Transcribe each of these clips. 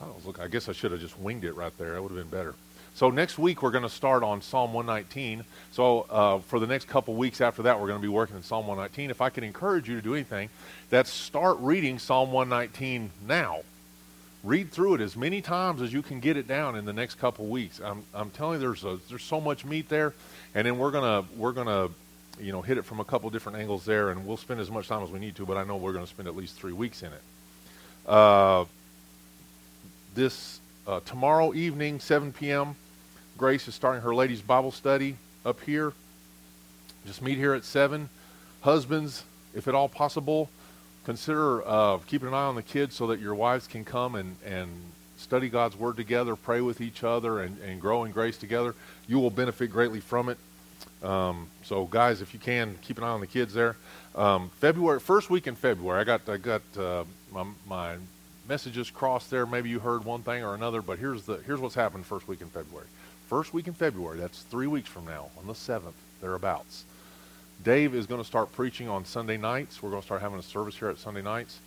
I, was look, I guess I should have just winged it right there. That would have been better. So next week we're going to start on Psalm 119. So uh, for the next couple weeks after that, we're going to be working in Psalm 119. If I can encourage you to do anything, that's start reading Psalm 119 now. Read through it as many times as you can get it down in the next couple weeks. I'm, I'm telling you, there's a, there's so much meat there, and then we're gonna we're gonna you know hit it from a couple different angles there, and we'll spend as much time as we need to. But I know we're going to spend at least three weeks in it. Uh, this uh, tomorrow evening, 7 p.m. Grace is starting her ladies' Bible study up here. Just meet here at 7. Husbands, if at all possible, consider uh, keeping an eye on the kids so that your wives can come and, and study God's Word together, pray with each other, and, and grow in grace together. You will benefit greatly from it. Um, so, guys, if you can, keep an eye on the kids there. Um, February, first week in February, I got I got uh, my, my messages crossed there. Maybe you heard one thing or another, but here's the here's what's happened first week in February. First week in February, that's three weeks from now, on the 7th, thereabouts. Dave is going to start preaching on Sunday nights. We're going to start having a service here at Sunday nights.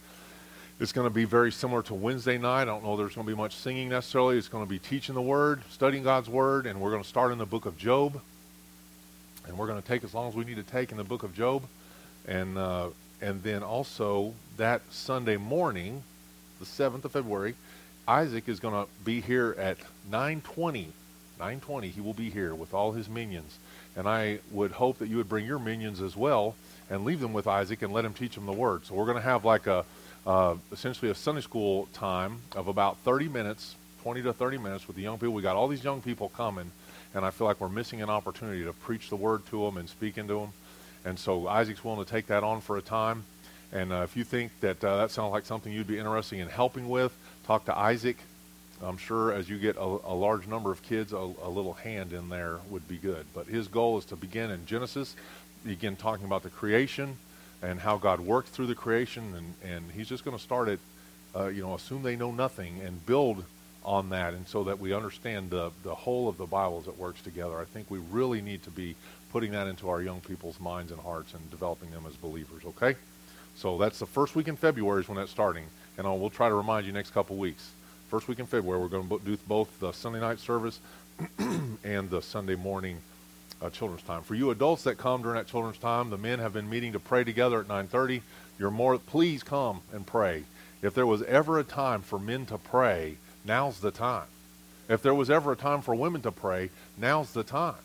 It's going to be very similar to Wednesday night. I don't know there's going to be much singing necessarily. It's going to be teaching the Word, studying God's Word, and we're going to start in the book of Job. And we're going to take as long as we need to take in the book of Job. And, uh, and then also that Sunday morning, the 7th of February, Isaac is going to be here at 920 920, he will be here with all his minions. And I would hope that you would bring your minions as well and leave them with Isaac and let him teach them the word. So we're going to have like a uh, essentially a Sunday school time of about 30 minutes, 20 to 30 minutes with the young people. We got all these young people coming, and I feel like we're missing an opportunity to preach the word to them and speak into them. And so Isaac's willing to take that on for a time. And uh, if you think that uh, that sounds like something you'd be interested in helping with, talk to Isaac. I'm sure as you get a, a large number of kids, a, a, little hand in there would be good. But his goal is to begin in Genesis, begin talking about the creation and how God worked through the creation, and, and he's just going to start it, uh, you know, assume they know nothing and build on that, and so that we understand the, the whole of the Bible as it works together. I think we really need to be putting that into our young people's minds and hearts and developing them as believers, okay? So that's the first week in February is when that's starting, and I'll, we'll try to remind you next couple weeks first week in February, we're going to do both the Sunday night service and the Sunday morning uh, children's time. For you adults that come during that children's time, the men have been meeting to pray together at 9:30. You're more please come and pray. If there was ever a time for men to pray, now's the time. If there was ever a time for women to pray, now's the time.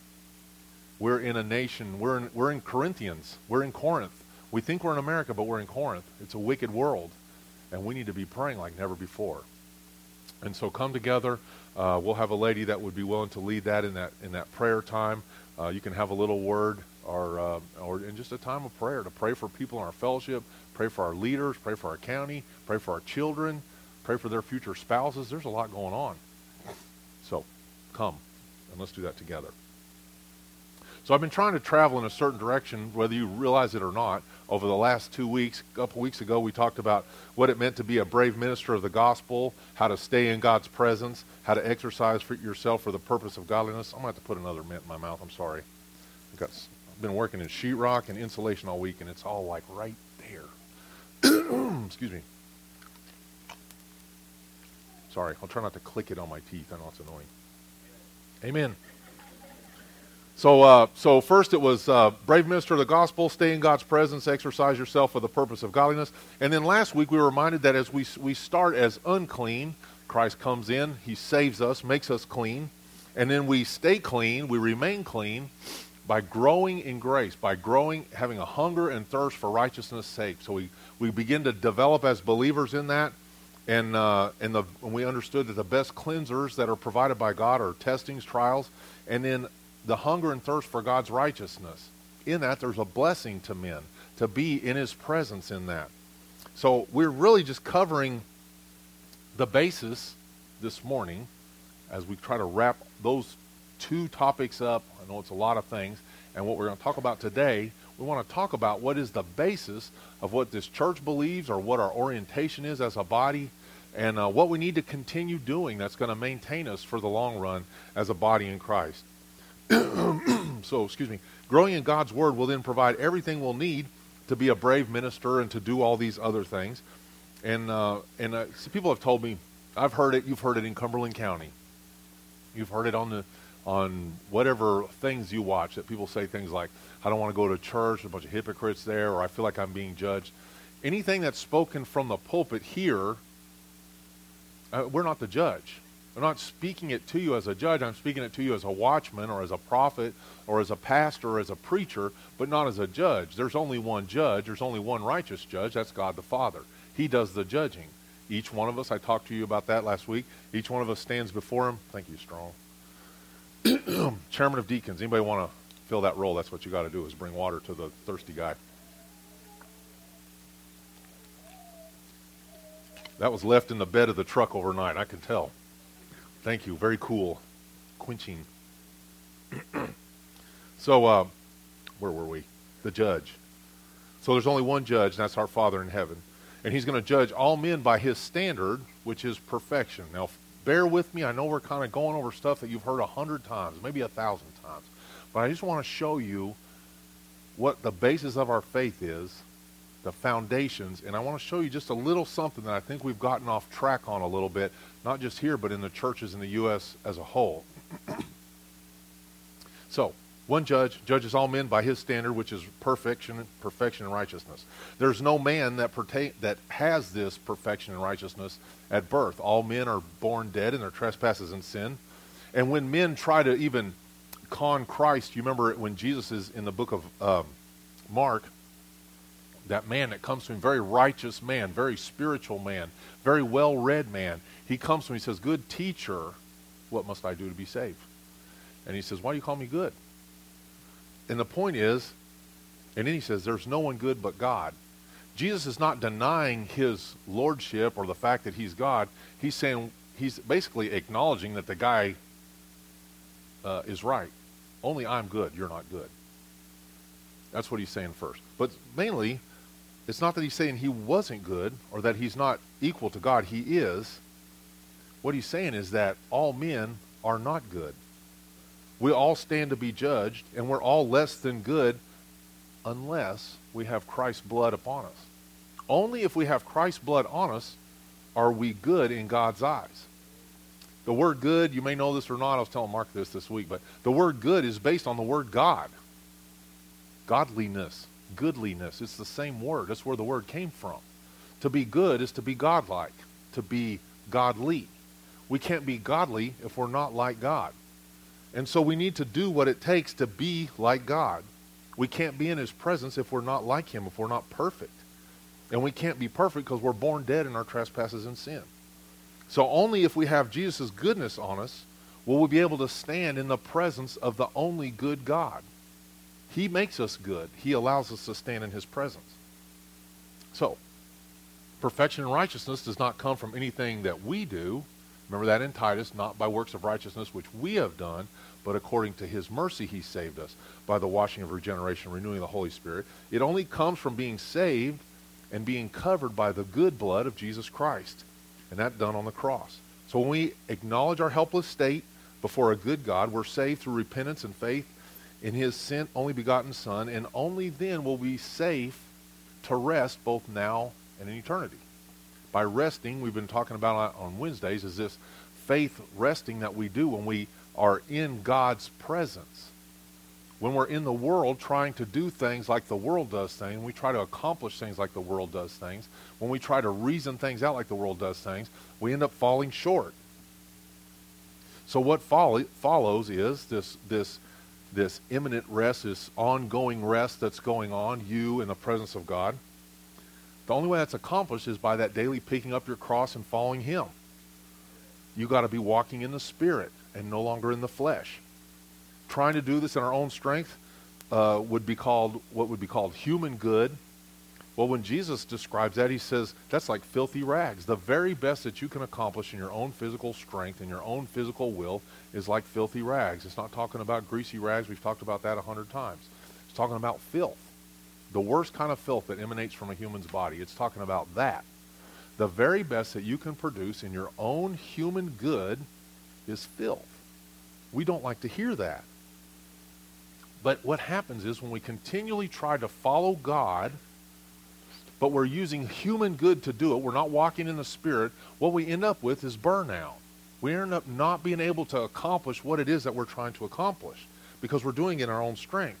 We're in a nation, we're in, we're in Corinthians, we're in Corinth. We think we're in America, but we're in Corinth. It's a wicked world, and we need to be praying like never before. And so come together. Uh, we'll have a lady that would be willing to lead that in that in that prayer time. Uh, you can have a little word or uh, or in just a time of prayer to pray for people in our fellowship, pray for our leaders, pray for our county, pray for our children, pray for their future spouses. There's a lot going on. So come and let's do that together. So I've been trying to travel in a certain direction, whether you realize it or not, over the last two weeks. A couple weeks ago, we talked about what it meant to be a brave minister of the gospel, how to stay in God's presence, how to exercise for yourself for the purpose of godliness. I'm going to have to put another mint in my mouth. I'm sorry. I've, got, I've been working in sheetrock and insulation all week, and it's all like right there. Excuse me. Sorry. I'll try not to click it on my teeth. I know it's annoying. Amen. So, uh, so first it was uh, brave minister of the gospel, stay in God's presence, exercise yourself for the purpose of godliness. And then last week we were reminded that as we, we start as unclean, Christ comes in, he saves us, makes us clean. And then we stay clean, we remain clean by growing in grace, by growing, having a hunger and thirst for righteousness' sake. So we, we begin to develop as believers in that. And, uh, and, the, and we understood that the best cleansers that are provided by God are testings, trials, and then the hunger and thirst for God's righteousness. In that, there's a blessing to men to be in his presence in that. So we're really just covering the basis this morning as we try to wrap those two topics up. I know it's a lot of things. And what we're going to talk about today, we want to talk about what is the basis of what this church believes or what our orientation is as a body and uh, what we need to continue doing that's going to maintain us for the long run as a body in Christ. so, excuse me, growing in God's Word will then provide everything we'll need to be a brave minister and to do all these other things. And, uh, and uh, people have told me, I've heard it. You've heard it in Cumberland County. You've heard it on the on whatever things you watch that people say things like, "I don't want to go to church. A bunch of hypocrites there," or "I feel like I'm being judged." Anything that's spoken from the pulpit here, uh, we're not the judge. I'm not speaking it to you as a judge. I'm speaking it to you as a watchman or as a prophet or as a pastor or as a preacher, but not as a judge. There's only one judge. There's only one righteous judge. That's God the Father. He does the judging. Each one of us, I talked to you about that last week. Each one of us stands before him. Thank you, Strong. Chairman of Deacons. Anybody want to fill that role? That's what you got to do is bring water to the thirsty guy. That was left in the bed of the truck overnight. I can tell. Thank you. Very cool. Quenching. so, uh, where were we? The judge. So there's only one judge, and that's our Father in heaven. And he's going to judge all men by his standard, which is perfection. Now, bear with me. I know we're kind of going over stuff that you've heard a hundred times, maybe a thousand times. But I just want to show you what the basis of our faith is, the foundations, and I want to show you just a little something that I think we've gotten off track on a little bit, not just here, but in the churches in the U.S. as a whole. so, one judge judges all men by his standard, which is perfection, perfection and righteousness. There's no man that pertain, that has this perfection and righteousness at birth. All men are born dead in their trespasses and sin. And when men try to even con Christ, you remember when Jesus is in the book of um, Mark, that man that comes to him, very righteous man, very spiritual man, very well read man. He comes to him, he says, Good teacher, what must I do to be saved? And he says, Why do you call me good? And the point is, and then he says, There's no one good but God. Jesus is not denying his lordship or the fact that he's God. He's saying, he's basically acknowledging that the guy uh, is right. Only I'm good, you're not good. That's what he's saying first. But mainly, it's not that he's saying he wasn't good or that he's not equal to God. He is. What he's saying is that all men are not good we all stand to be judged, and we're all less than good unless we have Christ's blood upon us. Only if we have Christ's blood on us are we good in God's eyes. The word good, you may know this or not, I was telling Mark this this week, but the word good is based on the word God. Godliness, goodliness, it's the same word. That's where the word came from. To be good is to be godlike, to be godly. We can't be godly if we're not like God. And so we need to do what it takes to be like God. We can't be in his presence if we're not like him, if we're not perfect. And we can't be perfect because we're born dead in our trespasses and sin. So only if we have Jesus' goodness on us will we be able to stand in the presence of the only good God. He makes us good. He allows us to stand in his presence. So, perfection and righteousness does not come from anything that we do, Remember that in Titus, not by works of righteousness which we have done, but according to his mercy he saved us by the washing of regeneration, renewing the Holy Spirit. It only comes from being saved and being covered by the good blood of Jesus Christ. And that done on the cross. So when we acknowledge our helpless state before a good God, we're saved through repentance and faith in his sent only begotten Son, and only then will we be safe to rest both now and in eternity by resting, we've been talking about on Wednesdays, is this faith resting that we do when we are in God's presence. When we're in the world trying to do things like the world does things, we try to accomplish things like the world does things, when we try to reason things out like the world does things, we end up falling short. So what follow, follows is this, this, this imminent rest, this ongoing rest that's going on, you in the presence of God. The only way that's accomplished is by that daily picking up your cross and following Him. You got to be walking in the Spirit and no longer in the flesh. Trying to do this in our own strength uh, would be called what would be called human good. Well, when Jesus describes that, he says that's like filthy rags. The very best that you can accomplish in your own physical strength and your own physical will is like filthy rags. It's not talking about greasy rags. We've talked about that a hundred times. It's talking about filth the worst kind of filth that emanates from a human's body. It's talking about that. The very best that you can produce in your own human good is filth. We don't like to hear that. But what happens is when we continually try to follow God but we're using human good to do it. We're not walking in the Spirit. What we end up with is burnout. We end up not being able to accomplish what it is that we're trying to accomplish because we're doing it in our own strength.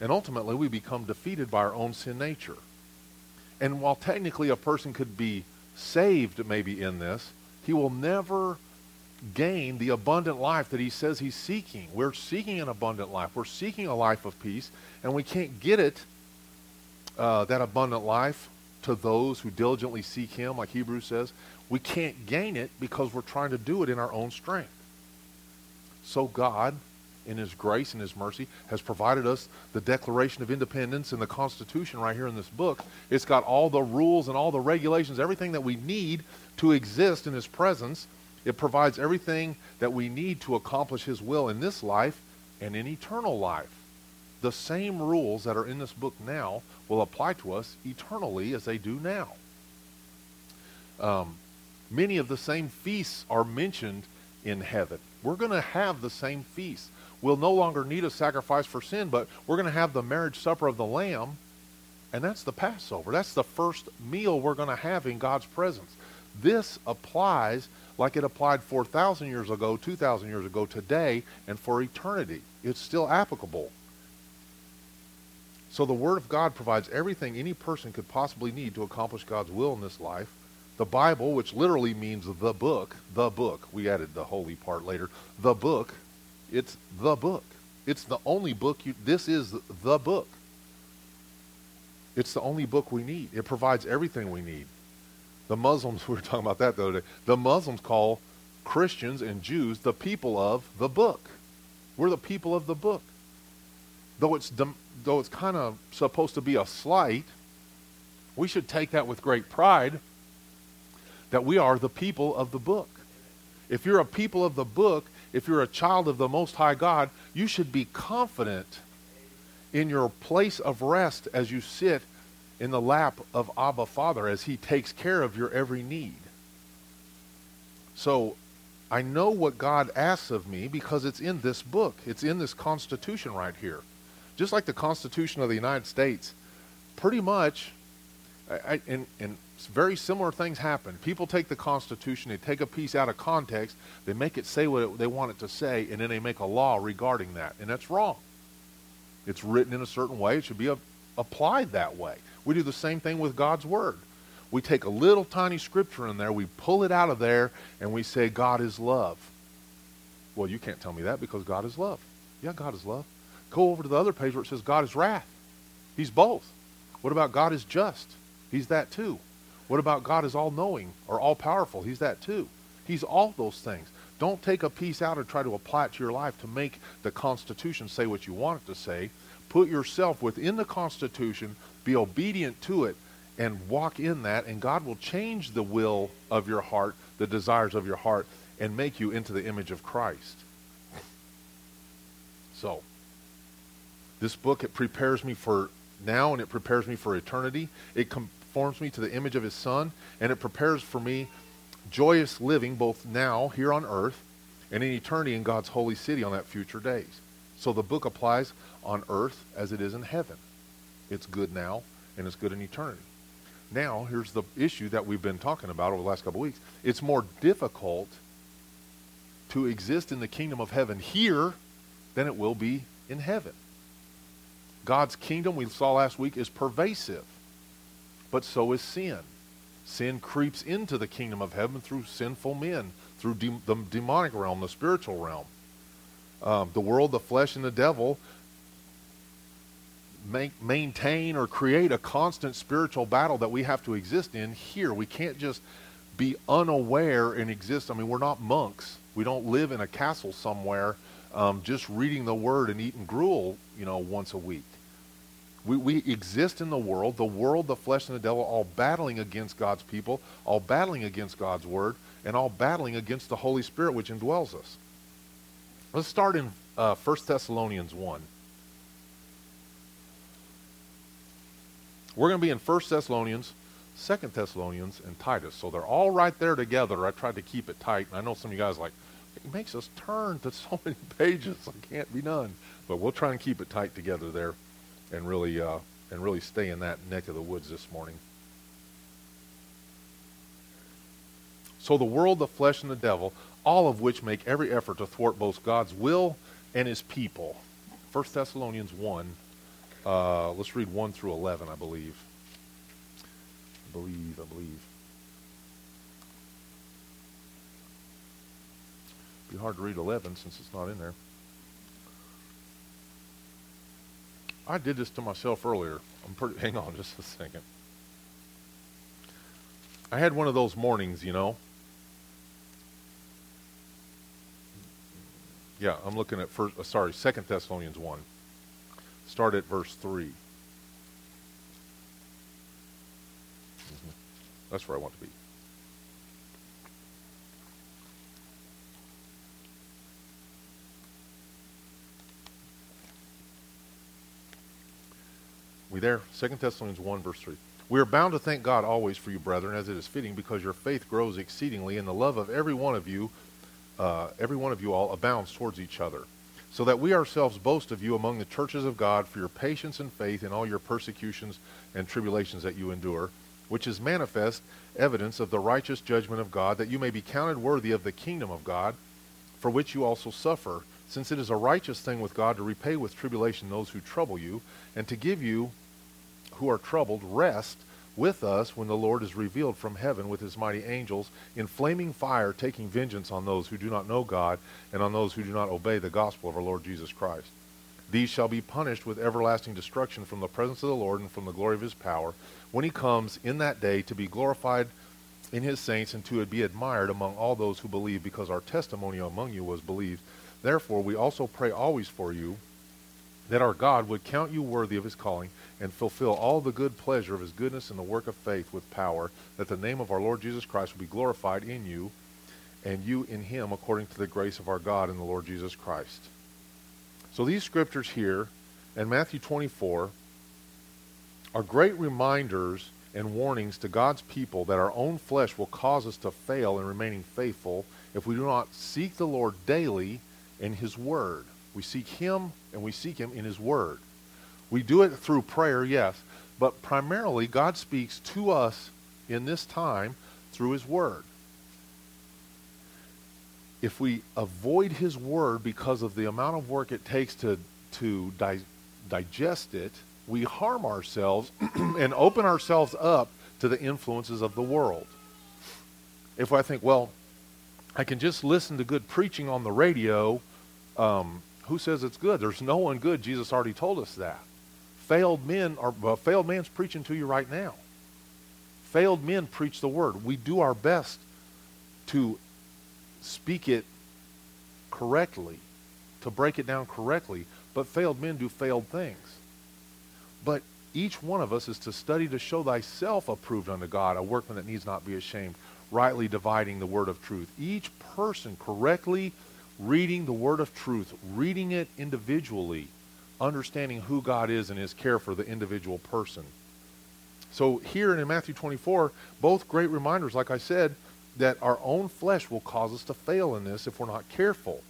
And ultimately, we become defeated by our own sin nature. And while technically a person could be saved maybe in this, he will never gain the abundant life that he says he's seeking. We're seeking an abundant life. We're seeking a life of peace, and we can't get it, uh, that abundant life, to those who diligently seek him, like Hebrews says. We can't gain it because we're trying to do it in our own strength. So God, in his grace and his mercy, has provided us the Declaration of Independence and the Constitution right here in this book. It's got all the rules and all the regulations, everything that we need to exist in his presence it provides everything that we need to accomplish His will in this life and in eternal life. The same rules that are in this book now will apply to us eternally as they do now. Um, many of the same feasts are mentioned in heaven. We're going to have the same feasts. We'll no longer need a sacrifice for sin, but we're going to have the marriage supper of the Lamb, and that's the Passover. That's the first meal we're going to have in God's presence. This applies like it applied 4,000 years ago, 2,000 years ago, today, and for eternity. It's still applicable. So the Word of God provides everything any person could possibly need to accomplish God's will in this life. The Bible, which literally means the book, the book, we added the holy part later, the book, it's the book. It's the only book you, this is the book. It's the only book we need. It provides everything we need. The Muslims, we were talking about that the other day, the Muslims call Christians and Jews the people of the book. We're the people of the book. Though it's, though it's kind of supposed to be a slight, we should take that with great pride that we are the people of the book. If you're a people of the book, if you're a child of the Most High God, you should be confident in your place of rest as you sit in the lap of Abba Father as he takes care of your every need. So I know what God asks of me because it's in this book. It's in this Constitution right here. Just like the Constitution of the United States, pretty much, I, I, and, and very similar things happen. People take the Constitution, they take a piece out of context, they make it say what it, they want it to say, and then they make a law regarding that. And that's wrong. It's written in a certain way, it should be a, applied that way. We do the same thing with God's Word. We take a little tiny scripture in there, we pull it out of there, and we say, God is love. Well, you can't tell me that because God is love. Yeah, God is love. Go over to the other page where it says God is wrath. He's both. What about God is just? He's that too. What about God is all knowing or all powerful? He's that too. He's all those things. Don't take a piece out and try to apply it to your life to make the Constitution say what you want it to say. Put yourself within the Constitution, be obedient to it, and walk in that, and God will change the will of your heart, the desires of your heart, and make you into the image of Christ. So, this book, it prepares me for now and it prepares me for eternity. It conforms me to the image of his son, and it prepares for me joyous living both now here on earth and in eternity in God's holy city on that future days. So the book applies on earth as it is in heaven. It's good now, and it's good in eternity. Now, here's the issue that we've been talking about over the last couple weeks. It's more difficult to exist in the kingdom of heaven here than it will be in heaven. God's kingdom, we saw last week, is pervasive, but so is sin. Sin creeps into the kingdom of heaven through sinful men, through de- the demonic realm, the spiritual realm. Um, the world, the flesh, and the devil make, maintain or create a constant spiritual battle that we have to exist in here. We can't just be unaware and exist. I mean, we're not monks. We don't live in a castle somewhere um, just reading the word and eating gruel, you know, once a week. We, we exist in the world, the world, the flesh, and the devil, all battling against God's people, all battling against God's word, and all battling against the Holy Spirit which indwells us. Let's start in uh, 1 Thessalonians 1. We're going to be in 1 Thessalonians, 2 Thessalonians, and Titus. So they're all right there together. I tried to keep it tight. And I know some of you guys like, it makes us turn to so many pages. It can't be done. But we'll try and keep it tight together there and really uh, and really stay in that neck of the woods this morning. So the world, the flesh, and the devil, all of which make every effort to thwart both God's will and His people. 1 Thessalonians one, uh, let's read one through eleven, I believe. I believe, I believe. It'd be hard to read eleven since it's not in there. I did this to myself earlier. I'm pretty, hang on just a second. I had one of those mornings, you know. Yeah, I'm looking at first. Uh, sorry, Second Thessalonians one. Start at verse 3 mm-hmm. That's where I want to be. There? Second Thessalonians 1, verse 3. We are bound to thank God always for you, brethren, as it is fitting, because your faith grows exceedingly, and the love of every one of you, uh, every one of you all, abounds towards each other. So that we ourselves boast of you among the churches of God for your patience and faith in all your persecutions and tribulations that you endure, which is manifest evidence of the righteous judgment of God, that you may be counted worthy of the kingdom of God, for which you also suffer, since it is a righteous thing with God to repay with tribulation those who trouble you, and to give you who are troubled rest with us when the Lord is revealed from heaven with his mighty angels in flaming fire, taking vengeance on those who do not know God and on those who do not obey the gospel of our Lord Jesus Christ. These shall be punished with everlasting destruction from the presence of the Lord and from the glory of his power, when he comes in that day to be glorified in his saints and to be admired among all those who believe, because our testimony among you was believed. Therefore, we also pray always for you that our God would count you worthy of his calling and fulfill all the good pleasure of his goodness in the work of faith with power, that the name of our Lord Jesus Christ will be glorified in you and you in him according to the grace of our God and the Lord Jesus Christ. So these scriptures here and Matthew 24 are great reminders and warnings to God's people that our own flesh will cause us to fail in remaining faithful if we do not seek the Lord daily in his word. We seek him and we seek him in his word. We do it through prayer, yes, but primarily God speaks to us in this time through his word. If we avoid his word because of the amount of work it takes to, to di- digest it, we harm ourselves and open ourselves up to the influences of the world. If I think, well, I can just listen to good preaching on the radio, um, who says it's good? There's no one good. Jesus already told us that. Failed men are uh, failed man's preaching to you right now. Failed men preach the word. We do our best to speak it correctly, to break it down correctly, but failed men do failed things. But each one of us is to study to show thyself approved unto God, a workman that needs not be ashamed, rightly dividing the word of truth. Each person correctly reading the word of truth, reading it individually, understanding who God is and his care for the individual person. So here in Matthew 24, both great reminders, like I said, that our own flesh will cause us to fail in this if we're not careful.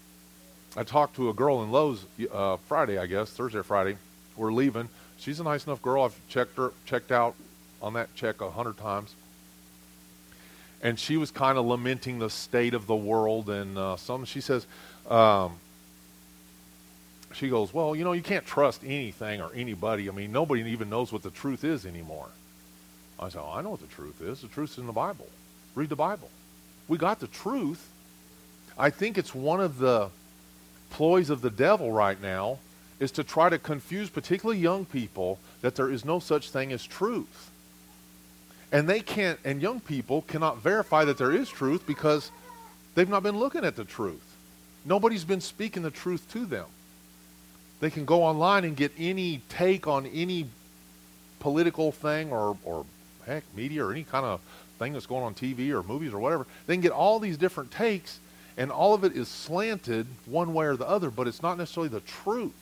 I talked to a girl in Lowe's uh, Friday, I guess, Thursday or Friday. We're leaving. She's a nice enough girl. I've checked her, checked out on that check a hundred times and she was kind of lamenting the state of the world and uh, some she says um, she goes well you know you can't trust anything or anybody. I mean nobody even knows what the truth is anymore. I said oh, i know what the truth is. The truth is in the bible. Read the bible. We got the truth. I think it's one of the ploys of the devil right now is to try to confuse particularly young people that there is no such thing as truth and they can't, and young people cannot verify that there is truth because they've not been looking at the truth. Nobody's been speaking the truth to them. They can go online and get any take on any political thing or, or heck, media or any kind of thing that's going on TV or movies or whatever. They can get all these different takes, and all of it is slanted one way or the other, but it's not necessarily the truth.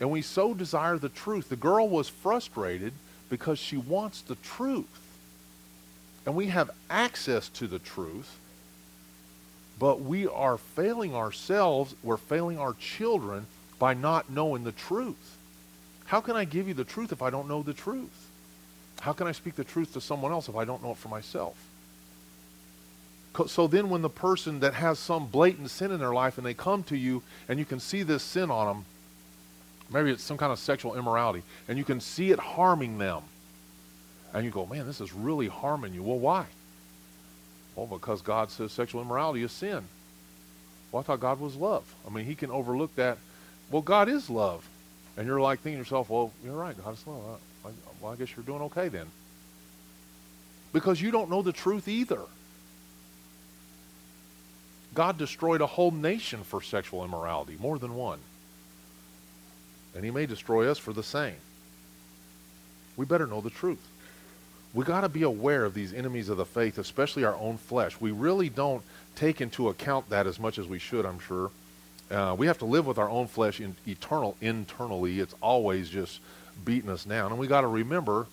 And we so desire the truth. The girl was frustrated because she wants the truth. And we have access to the truth, but we are failing ourselves, we're failing our children by not knowing the truth. How can I give you the truth if I don't know the truth? How can I speak the truth to someone else if I don't know it for myself? So then, when the person that has some blatant sin in their life and they come to you and you can see this sin on them, maybe it's some kind of sexual immorality, and you can see it harming them, and you go, man, this is really harming you. Well, why? Well, because God says sexual immorality is sin. Well, I thought God was love. I mean, He can overlook that. Well, God is love. And you're like thinking to yourself, well, you're right, God is love. Well, I guess you're doing okay then. Because you don't know the truth either. God destroyed a whole nation for sexual immorality, more than one. And he may destroy us for the same. We better know the truth. We got to be aware of these enemies of the faith, especially our own flesh. We really don't take into account that as much as we should, I'm sure. Uh, we have to live with our own flesh in eternal internally. It's always just beating us down, and we got to remember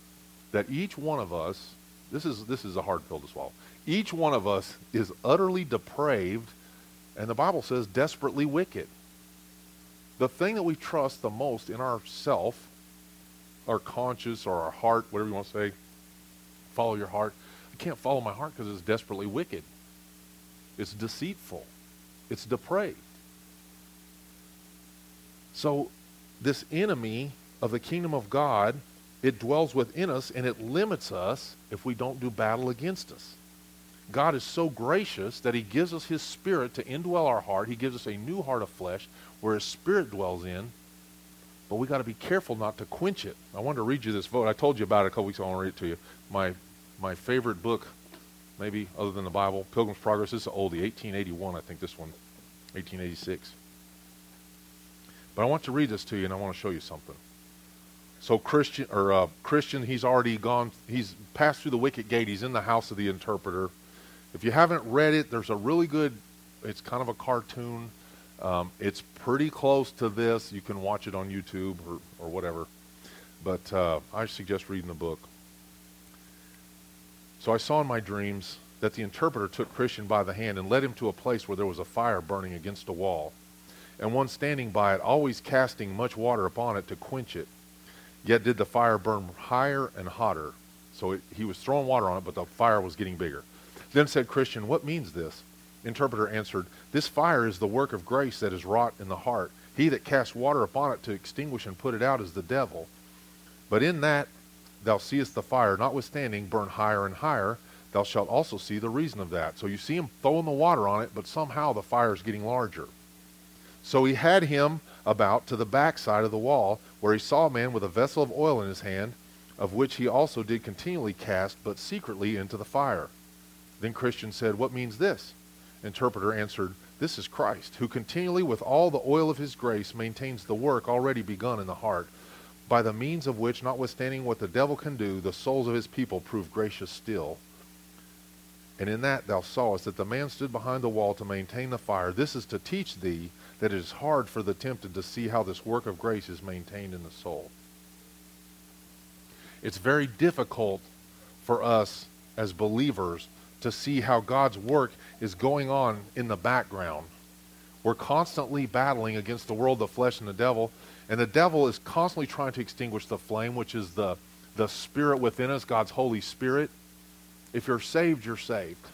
that each one of us. This is this is a hard pill to swallow. Each one of us is utterly depraved, and the Bible says desperately wicked. The thing that we trust the most in ourself, our conscience or our heart, whatever you want to say, follow your heart. I can't follow my heart because it's desperately wicked. It's deceitful. It's depraved. So, this enemy of the kingdom of God, it dwells within us and it limits us if we don't do battle against us. God is so gracious that he gives us his spirit to indwell our heart. He gives us a new heart of flesh where his spirit dwells in. But we got to be careful not to quench it. I wanted to read you this vote. I told you about it a couple weeks ago. I want to read it to you. My my favorite book, maybe other than the Bible, Pilgrim's Progress. This is oldie, 1881, I think this one, 1886. But I want to read this to you, and I want to show you something. So Christian or uh, Christian, he's already gone. He's passed through the wicket gate. He's in the house of the interpreter. If you haven't read it, there's a really good. It's kind of a cartoon. Um, it's pretty close to this. You can watch it on YouTube or, or whatever. But uh, I suggest reading the book. So I saw in my dreams that the interpreter took Christian by the hand and led him to a place where there was a fire burning against a wall, and one standing by it, always casting much water upon it to quench it. Yet did the fire burn higher and hotter. So it, he was throwing water on it, but the fire was getting bigger. Then said Christian, What means this? Interpreter answered, This fire is the work of grace that is wrought in the heart. He that casts water upon it to extinguish and put it out is the devil. But in that thou seest the fire, notwithstanding, burn higher and higher, thou shalt also see the reason of that. So you see him throwing the water on it, but somehow the fire is getting larger. So he had him about to the back side of the wall, where he saw a man with a vessel of oil in his hand, of which he also did continually cast, but secretly into the fire. Then Christian said, What means this? Interpreter answered, This is Christ, who continually with all the oil of his grace maintains the work already begun in the heart by the means of which, notwithstanding what the devil can do, the souls of his people prove gracious still. And in that thou sawest that the man stood behind the wall to maintain the fire. This is to teach thee that it is hard for the tempted to see how this work of grace is maintained in the soul. It's very difficult for us as believers to see how God's work is going on in the background. We're constantly battling against the world, the flesh, and the devil, and the devil is constantly trying to extinguish the flame, which is the, the spirit within us, God's Holy Spirit. If you're saved, you're saved.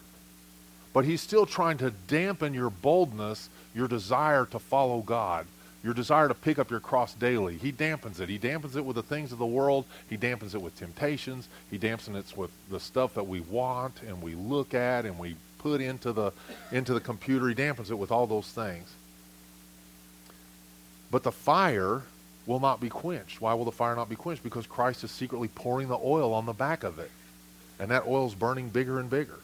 But he's still trying to dampen your boldness, your desire to follow God, your desire to pick up your cross daily. He dampens it. He dampens it with the things of the world. He dampens it with temptations. He dampens it with the stuff that we want and we look at and we put into the into the computer. He dampens it with all those things. But the fire will not be quenched. Why will the fire not be quenched? Because Christ is secretly pouring the oil on the back of it. And that oil is burning bigger and bigger.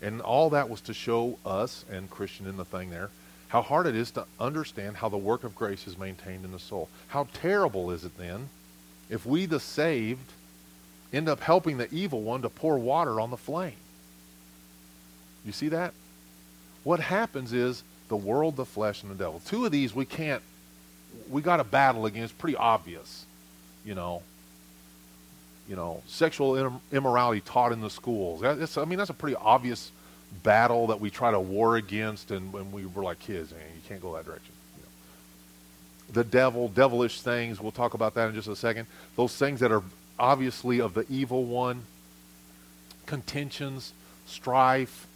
And all that was to show us, and Christian in the thing there, how hard it is to understand how the work of grace is maintained in the soul. How terrible is it then if we, the saved, end up helping the evil one to pour water on the flame? You see that? What happens is the world, the flesh, and the devil. Two of these we can't we got a battle against pretty obvious, you know. You know, sexual immorality taught in the schools. I mean, that's a pretty obvious battle that we try to war against, and when we were like kids, man, you can't go that direction. You know. The devil, devilish things. We'll talk about that in just a second. Those things that are obviously of the evil one. Contentions, strife,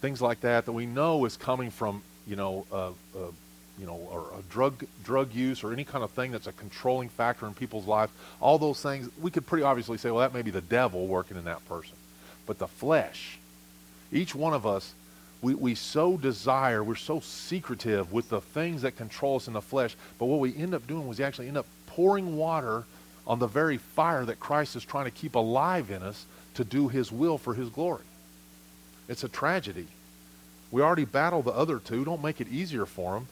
things like that that we know is coming from, you know, uh, uh, you know, or a drug drug use or any kind of thing that's a controlling factor in people's lives, all those things, we could pretty obviously say, well, that may be the devil working in that person. But the flesh, each one of us, we, we so desire, we're so secretive with the things that control us in the flesh. But what we end up doing was we actually end up pouring water on the very fire that Christ is trying to keep alive in us to do his will for his glory. It's a tragedy. We already battle the other two. Don't make it easier for them.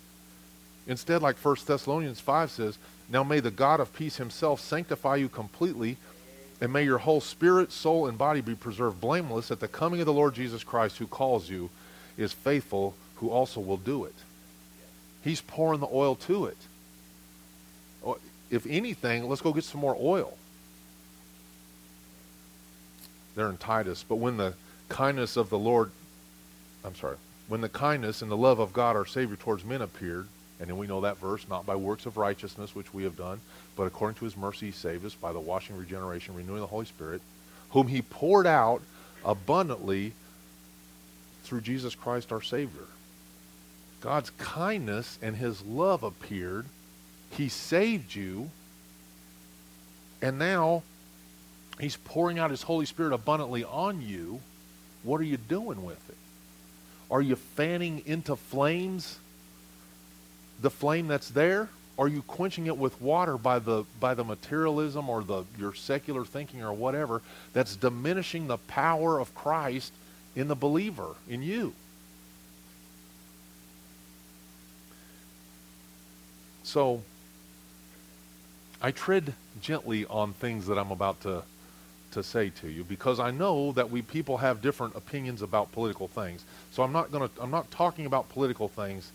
Instead, like 1 Thessalonians 5 says, Now may the God of peace himself sanctify you completely, and may your whole spirit, soul, and body be preserved blameless at the coming of the Lord Jesus Christ, who calls you, is faithful, who also will do it. He's pouring the oil to it. Oh, if anything, let's go get some more oil. There in Titus. But when the kindness of the Lord, I'm sorry, when the kindness and the love of God our Savior towards men appeared, and then we know that verse, not by works of righteousness, which we have done, but according to his mercy he saved us by the washing, regeneration, renewing the Holy Spirit, whom he poured out abundantly through Jesus Christ our Savior. God's kindness and his love appeared. He saved you. And now he's pouring out his Holy Spirit abundantly on you. What are you doing with it? Are you fanning into flames the flame that's there? Are you quenching it with water by the by the materialism or the your secular thinking or whatever that's diminishing the power of Christ in the believer, in you? So I tread gently on things that I'm about to to say to you because I know that we people have different opinions about political things. So I'm not going to I'm not talking about political things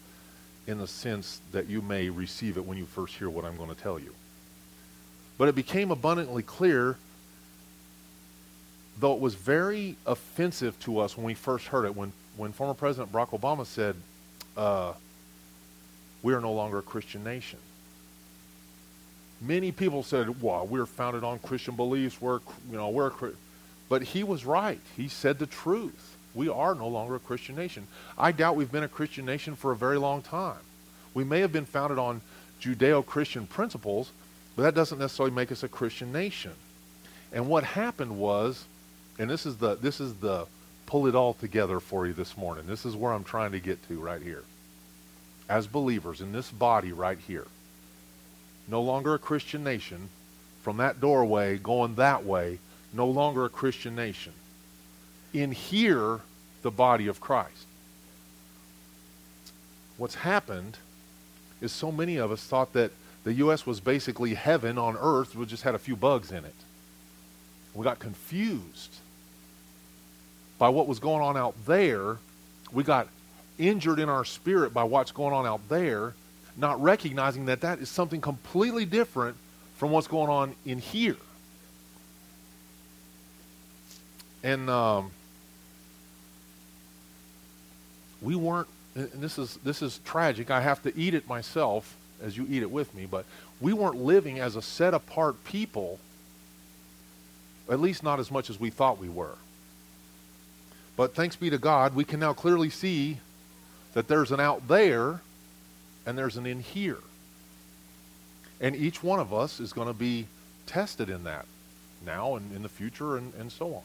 in the sense that you may receive it when you first hear what I'm going to tell you. But it became abundantly clear, though it was very offensive to us when we first heard it, when, when former President Barack Obama said, uh, We are no longer a Christian nation. Many people said, "Well, we're founded on Christian beliefs. We're, you know, we're." But he was right. He said the truth we are no longer a Christian nation. I doubt we've been a Christian nation for a very long time. We may have been founded on Judeo Christian principles, but that doesn't necessarily make us a Christian nation. And what happened was, and this is the this is the pull it all together for you this morning. This is where I'm trying to get to right here. As believers in this body right here, no longer a Christian nation, from that doorway going that way, no longer a Christian nation in here the body of Christ. What's happened is so many of us thought that the U.S. was basically heaven on earth, we just had a few bugs in it. We got confused by what was going on out there. We got injured in our spirit by what's going on out there, not recognizing that that is something completely different from what's going on in here. And um, we weren't and this is this is tragic. I have to eat it myself as you eat it with me, but we weren't living as a set apart people, at least not as much as we thought we were. But thanks be to God, we can now clearly see that there's an out there and there's an in here. And each one of us is going to be tested in that now and in the future and, and so on.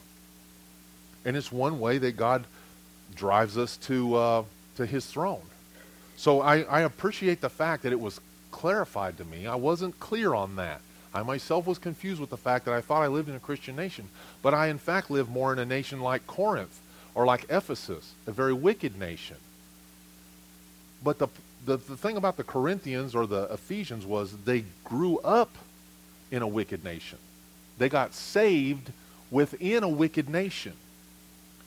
And it's one way that God drives us to, uh, to his throne. So I, I appreciate the fact that it was clarified to me. I wasn't clear on that. I myself was confused with the fact that I thought I lived in a Christian nation, but I in fact live more in a nation like Corinth or like Ephesus, a very wicked nation. But the, the, the thing about the Corinthians or the Ephesians was they grew up in a wicked nation. They got saved within a wicked nation.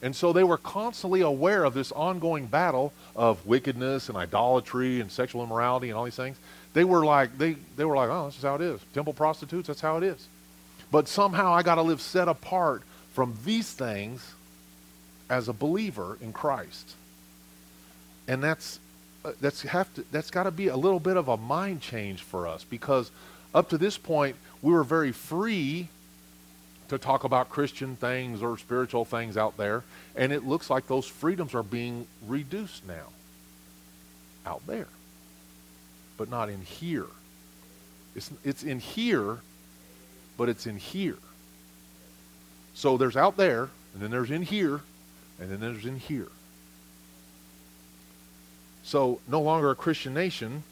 And so they were constantly aware of this ongoing battle of wickedness and idolatry and sexual immorality and all these things. They were like, they, they were like, oh, this is how it is. Temple prostitutes, that's how it is. But somehow I got to live set apart from these things as a believer in Christ. And that's, that's, have to, that's got to be a little bit of a mind change for us because up to this point, we were very free to talk about Christian things or spiritual things out there. And it looks like those freedoms are being reduced now out there, but not in here. It's, it's in here, but it's in here. So there's out there, and then there's in here, and then there's in here. So, no longer a Christian nation,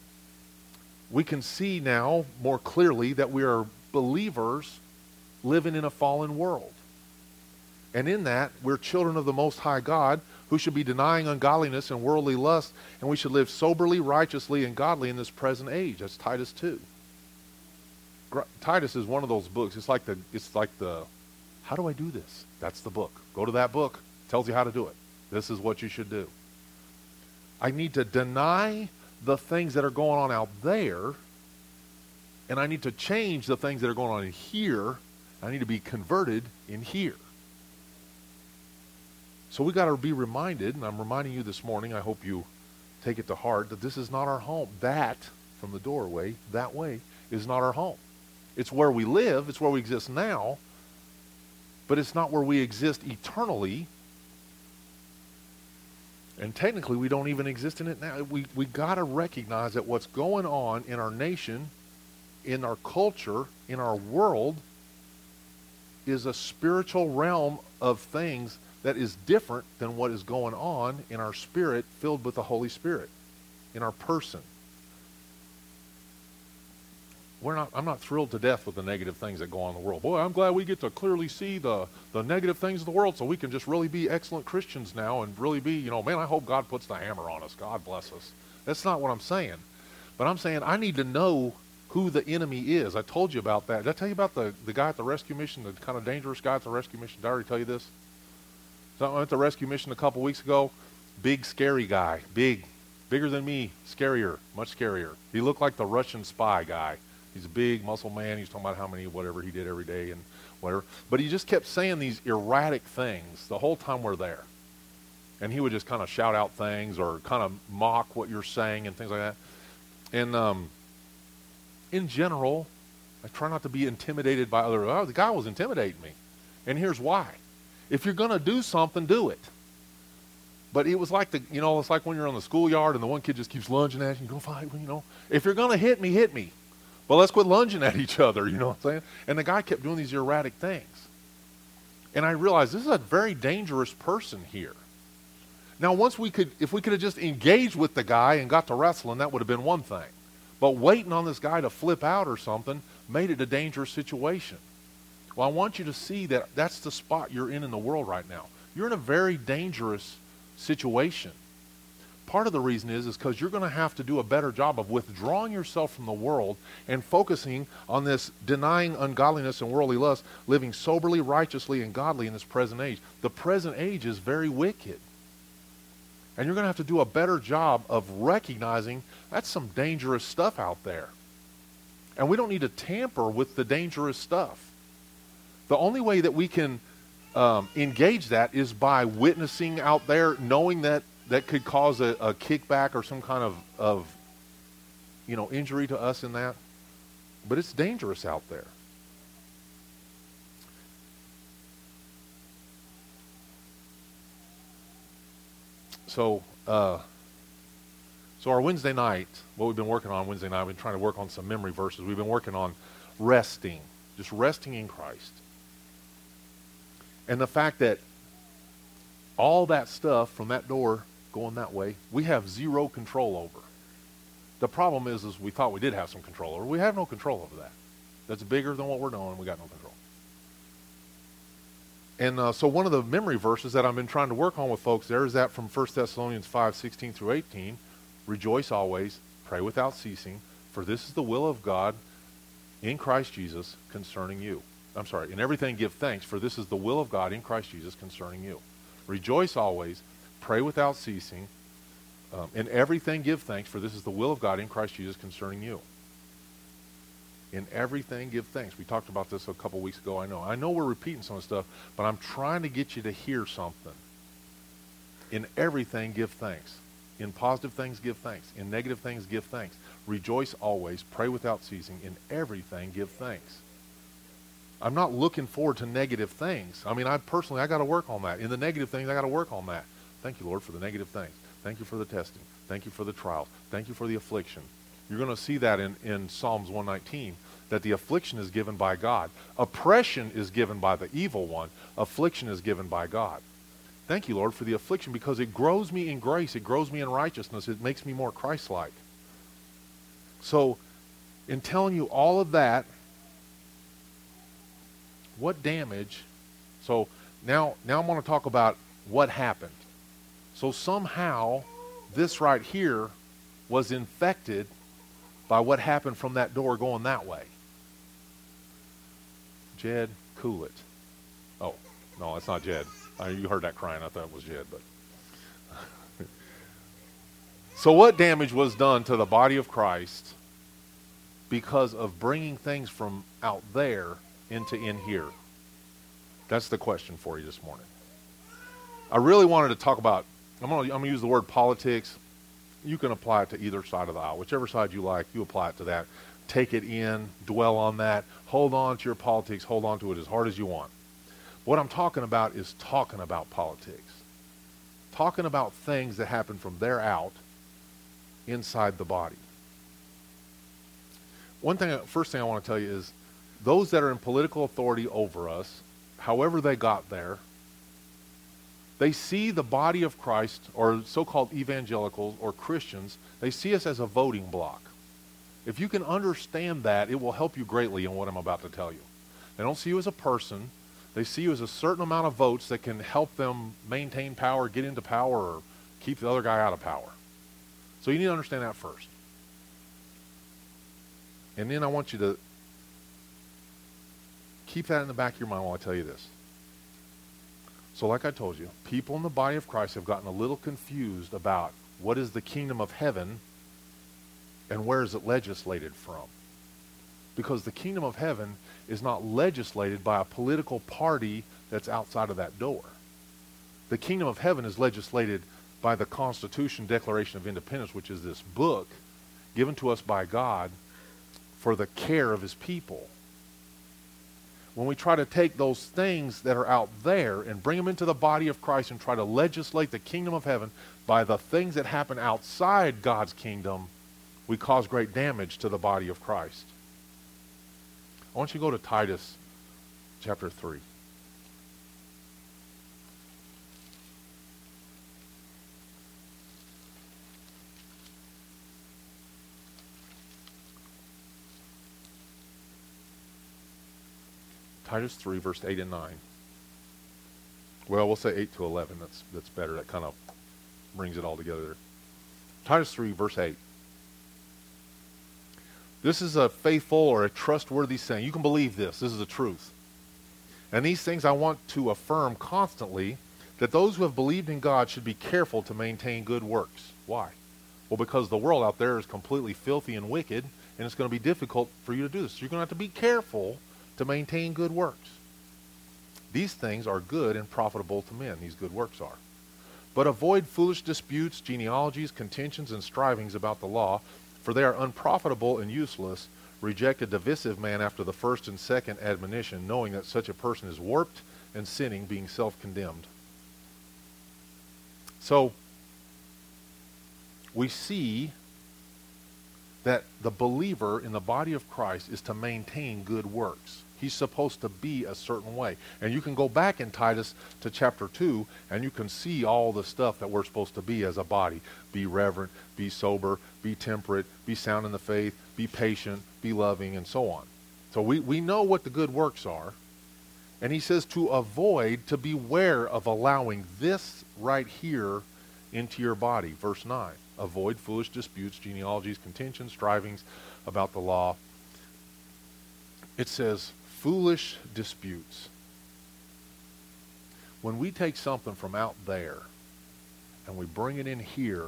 we can see now more clearly that we are believers living in a fallen world. And in that, we're children of the Most High God who should be denying ungodliness and worldly lust, and we should live soberly, righteously, and godly in this present age. That's Titus 2. Titus is one of those books. It's like the, it's like the, how do I do this? That's the book. Go to that book. Tells you how to do it. This is what you should do. I need to deny the things that are going on out there, and I need to change the things that are going on in here. I need to be converted in here. So we got to be reminded, and I'm reminding you this morning, I hope you take it to heart, that this is not our home. That, from the doorway, that way, is not our home. It's where we live, it's where we exist now, but it's not where we exist eternally. And technically, we don't even exist in it now. We, we got to recognize that what's going on in our nation, in our culture, in our world, is a spiritual realm of things that is different than what is going on in our spirit filled with the Holy Spirit, in our person. We're not, I'm not thrilled to death with the negative things that go on in the world. Boy, I'm glad we get to clearly see the, the negative things of the world so we can just really be excellent Christians now and really be, you know, man, I hope God puts the hammer on us. God bless us. That's not what I'm saying. But I'm saying I need to know who the enemy is. I told you about that. Did I tell you about the, the guy at the rescue mission, the kind of dangerous guy at the rescue mission? Did I already tell you this? So I went to the rescue mission a couple weeks ago. Big, scary guy. Big. Bigger than me. Scarier. Much scarier. He looked like the Russian spy guy. He's a big muscle man. He's talking about how many whatever he did every day and whatever. But he just kept saying these erratic things the whole time we're there. And he would just kind of shout out things or kind of mock what you're saying and things like that. And um, in general, I try not to be intimidated by other. Oh, the guy was intimidating me. And here's why. If you're going to do something, do it. But it was like the, you know, it's like when you're on the schoolyard and the one kid just keeps lunging at you. You go fight, you know. If you're going to hit me, hit me. But let's quit lunging at each other. You know what I'm saying? And the guy kept doing these erratic things. And I realized this is a very dangerous person here. Now, once we could, if we could have just engaged with the guy and got to wrestling, that would have been one thing. But waiting on this guy to flip out or something made it a dangerous situation. Well, I want you to see that that's the spot you're in in the world right now. You're in a very dangerous situation. Part of the reason is is because you're going to have to do a better job of withdrawing yourself from the world and focusing on this denying ungodliness and worldly lust, living soberly, righteously, and godly in this present age. The present age is very wicked. And you're going to have to do a better job of recognizing that's some dangerous stuff out there. And we don't need to tamper with the dangerous stuff. The only way that we can um, engage that is by witnessing out there, knowing that that could cause a, a kickback or some kind of, of, you know, injury to us in that. But it's dangerous out there. So, uh, so our Wednesday night, what we've been working on Wednesday night, we've been trying to work on some memory verses. We've been working on resting, just resting in Christ. And the fact that all that stuff from that door going that way, we have zero control over. The problem is, is we thought we did have some control over. We have no control over that. That's bigger than what we're doing. We got no control. And uh, so one of the memory verses that I've been trying to work on with folks there is that from 1 Thessalonians 5, 16 through 18. Rejoice always, pray without ceasing, for this is the will of God in Christ Jesus concerning you. I'm sorry, in everything give thanks, for this is the will of God in Christ Jesus concerning you. Rejoice always, pray without ceasing, um, in everything give thanks, for this is the will of God in Christ Jesus concerning you. In everything give thanks. We talked about this a couple weeks ago, I know. I know we're repeating some of stuff, but I'm trying to get you to hear something. In everything give thanks. In positive things give thanks. In negative things give thanks. Rejoice always, pray without ceasing. In everything give thanks I'm not looking forward to negative things. I mean, I personally, I got to work on that. In the negative things, I got to work on that. Thank you, Lord, for the negative things. Thank you for the testing. Thank you for the trials. Thank you for the affliction. You're going to see that in, in Psalms 119, that the affliction is given by God. Oppression is given by the evil one. Affliction is given by God. Thank you, Lord, for the affliction because it grows me in grace. It grows me in righteousness. It makes me more Christ-like. So, in telling you all of that, what damage? So now, now I'm going to talk about what happened. So somehow, this right here was infected by what happened from that door going that way. Jed, cool it. Oh, no, it's not Jed. I, you heard that crying. I thought it was Jed, but. so, what damage was done to the body of Christ because of bringing things from out there into in here? That's the question for you this morning. I really wanted to talk about, I'm going to, use the word politics. You can apply it to either side of the aisle. Whichever side you like, you apply it to that. Take it in, dwell on that, hold on to your politics, hold on to it as hard as you want. What I'm talking about is talking about politics. Talking about things that happen from there out inside the body. One thing, first thing I want to tell you is those that are in political authority over us however they got there, they see the body of Christ, or so called evangelicals or Christians, they see us as a voting block. If you can understand that, it will help you greatly in what I'm about to tell you. They don't see you as a person, they see you as a certain amount of votes that can help them maintain power, get into power, or keep the other guy out of power. So you need to understand that first. And then I want you to keep that in the back of your mind while I tell you this. So, like I told you, people in the body of Christ have gotten a little confused about what is the kingdom of heaven and where is it legislated from. Because the kingdom of heaven is not legislated by a political party that's outside of that door. The kingdom of heaven is legislated by the Constitution Declaration of Independence, which is this book given to us by God for the care of his people when we try to take those things that are out there and bring them into the body of Christ and try to legislate the kingdom of heaven by the things that happen outside God's kingdom, we cause great damage to the body of Christ. I want you to go to Titus chapter 3. Titus 3, verse 8 and 9. Well, we'll say 8 to 11. That's, that's better. That kind of brings it all together. Titus 3, verse 8. This is a faithful or a trustworthy saying. You can believe this. This is the truth. And these things I want to affirm constantly that those who have believed in God should be careful to maintain good works. Why? Well, because the world out there is completely filthy and wicked, and it's going to be difficult for you to do this. You're going to have to be careful to maintain good works. These things are good and profitable to men, these good works are. But avoid foolish disputes, genealogies, contentions, and strivings about the law, for they are unprofitable and useless. Reject a divisive man after the first and second admonition, knowing that such a person is warped and sinning, being self condemned. So, we see that the believer in the body of Christ is to maintain good works. He's supposed to be a certain way. And you can go back in Titus to chapter 2 and you can see all the stuff that we're supposed to be as a body. Be reverent, be sober, be temperate, be sound in the faith, be patient, be loving, and so on. So we, we know what the good works are. And he says to avoid, to beware of allowing this right here into your body. Verse 9. Avoid foolish disputes, genealogies, contentions, strivings about the law. It says, foolish disputes. When we take something from out there and we bring it in here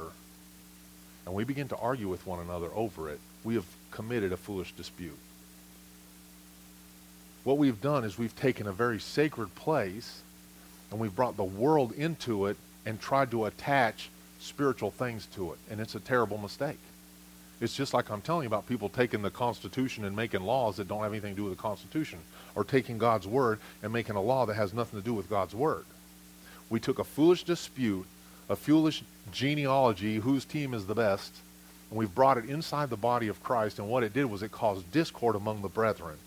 and we begin to argue with one another over it, we have committed a foolish dispute. What we've done is we've taken a very sacred place and we've brought the world into it and tried to attach spiritual things to it. And it's a terrible mistake. It's just like I'm telling you about people taking the Constitution and making laws that don't have anything to do with the Constitution, or taking God's Word and making a law that has nothing to do with God's Word. We took a foolish dispute, a foolish genealogy, whose team is the best, and we've brought it inside the body of Christ, and what it did was it caused discord among the brethren.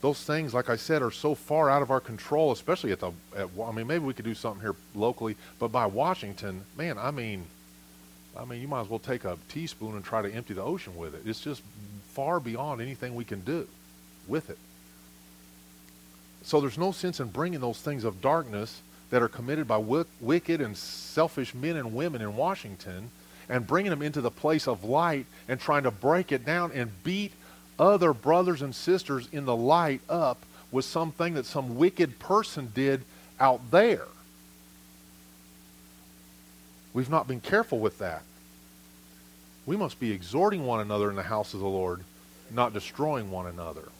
Those things, like I said, are so far out of our control, especially at the, at, I mean, maybe we could do something here locally, but by Washington, man, I mean, I mean, you might as well take a teaspoon and try to empty the ocean with it. It's just far beyond anything we can do with it. So there's no sense in bringing those things of darkness that are committed by wicked and selfish men and women in Washington and bringing them into the place of light and trying to break it down and beat other brothers and sisters in the light up with something that some wicked person did out there. We've not been careful with that. We must be exhorting one another in the house of the Lord, not destroying one another.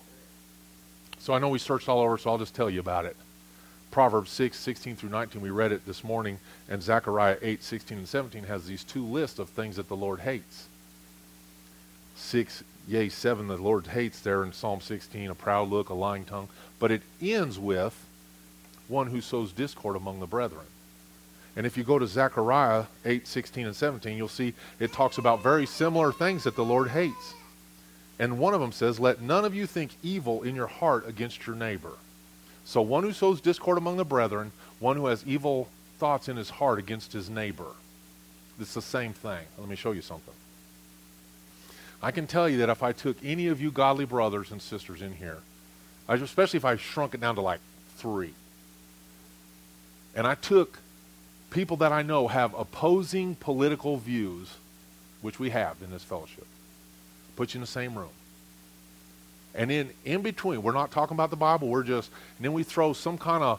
So I know we searched all over, so I'll just tell you about it. Proverbs 6, 16 through 19, we read it this morning, and Zechariah 8, 16 and 17 has these two lists of things that the Lord hates. 6, yea, 7, the Lord hates there in Psalm 16, a proud look, a lying tongue. But it ends with one who sows discord among the brethren. And if you go to Zechariah 8, 16, and 17, you'll see it talks about very similar things that the Lord hates. And one of them says, Let none of you think evil in your heart against your neighbor. So one who sows discord among the brethren, one who has evil thoughts in his heart against his neighbor. It's the same thing. Let me show you something. I can tell you that if I took any of you godly brothers and sisters in here, especially if I shrunk it down to like three, and I took people that I know have opposing political views, which we have in this fellowship, put you in the same room. And in, in between, we're not talking about the Bible, we're just, and then we throw some kind of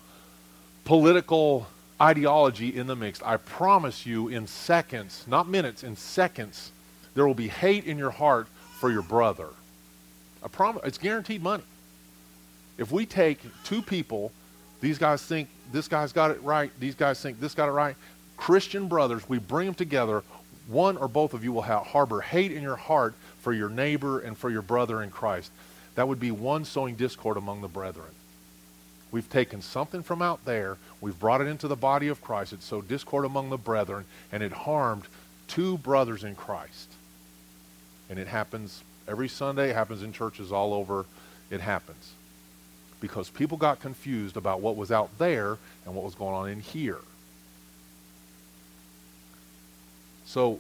political ideology in the mix. I promise you, in seconds, not minutes, in seconds, there will be hate in your heart for your brother. I promise, it's guaranteed money. If we take two people these guys think this guy's got it right. These guys think this got it right. Christian brothers, we bring them together. One or both of you will harbor hate in your heart for your neighbor and for your brother in Christ. That would be one sowing discord among the brethren. We've taken something from out there, we've brought it into the body of Christ. It sowed discord among the brethren, and it harmed two brothers in Christ. And it happens every Sunday, it happens in churches all over. It happens because people got confused about what was out there and what was going on in here. So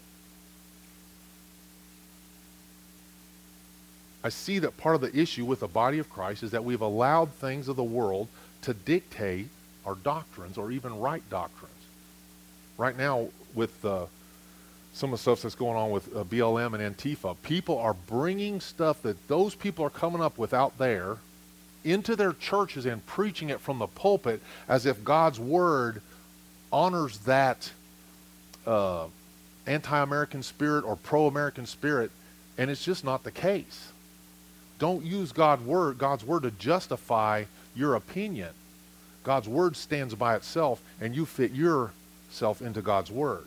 I see that part of the issue with the body of Christ is that we've allowed things of the world to dictate our doctrines or even right doctrines. Right now, with uh, some of the stuff that's going on with uh, BLM and Antifa, people are bringing stuff that those people are coming up with out there into their churches and preaching it from the pulpit as if God's word honors that uh, anti American spirit or pro American spirit, and it's just not the case. Don't use God's word, God's word to justify your opinion. God's word stands by itself, and you fit yourself into God's word.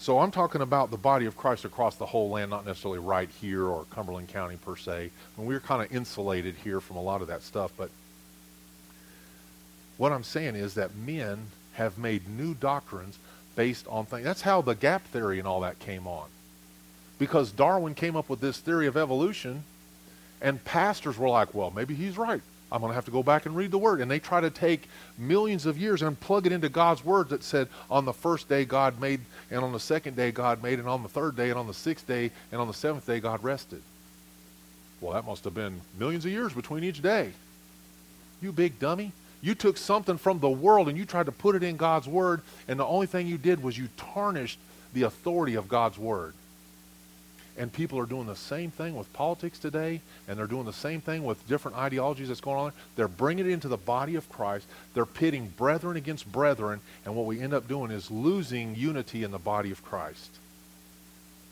So I'm talking about the body of Christ across the whole land, not necessarily right here or Cumberland County per se. And we're kind of insulated here from a lot of that stuff. But what I'm saying is that men have made new doctrines based on things. That's how the gap theory and all that came on. Because Darwin came up with this theory of evolution, and pastors were like, well, maybe he's right. I'm going to have to go back and read the word. And they try to take millions of years and plug it into God's word that said, on the first day God made, and on the second day God made, and on the third day, and on the sixth day, and on the seventh day God rested. Well, that must have been millions of years between each day. You big dummy. You took something from the world and you tried to put it in God's word, and the only thing you did was you tarnished the authority of God's word. And people are doing the same thing with politics today, and they're doing the same thing with different ideologies that's going on. They're bringing it into the body of Christ. They're pitting brethren against brethren, and what we end up doing is losing unity in the body of Christ.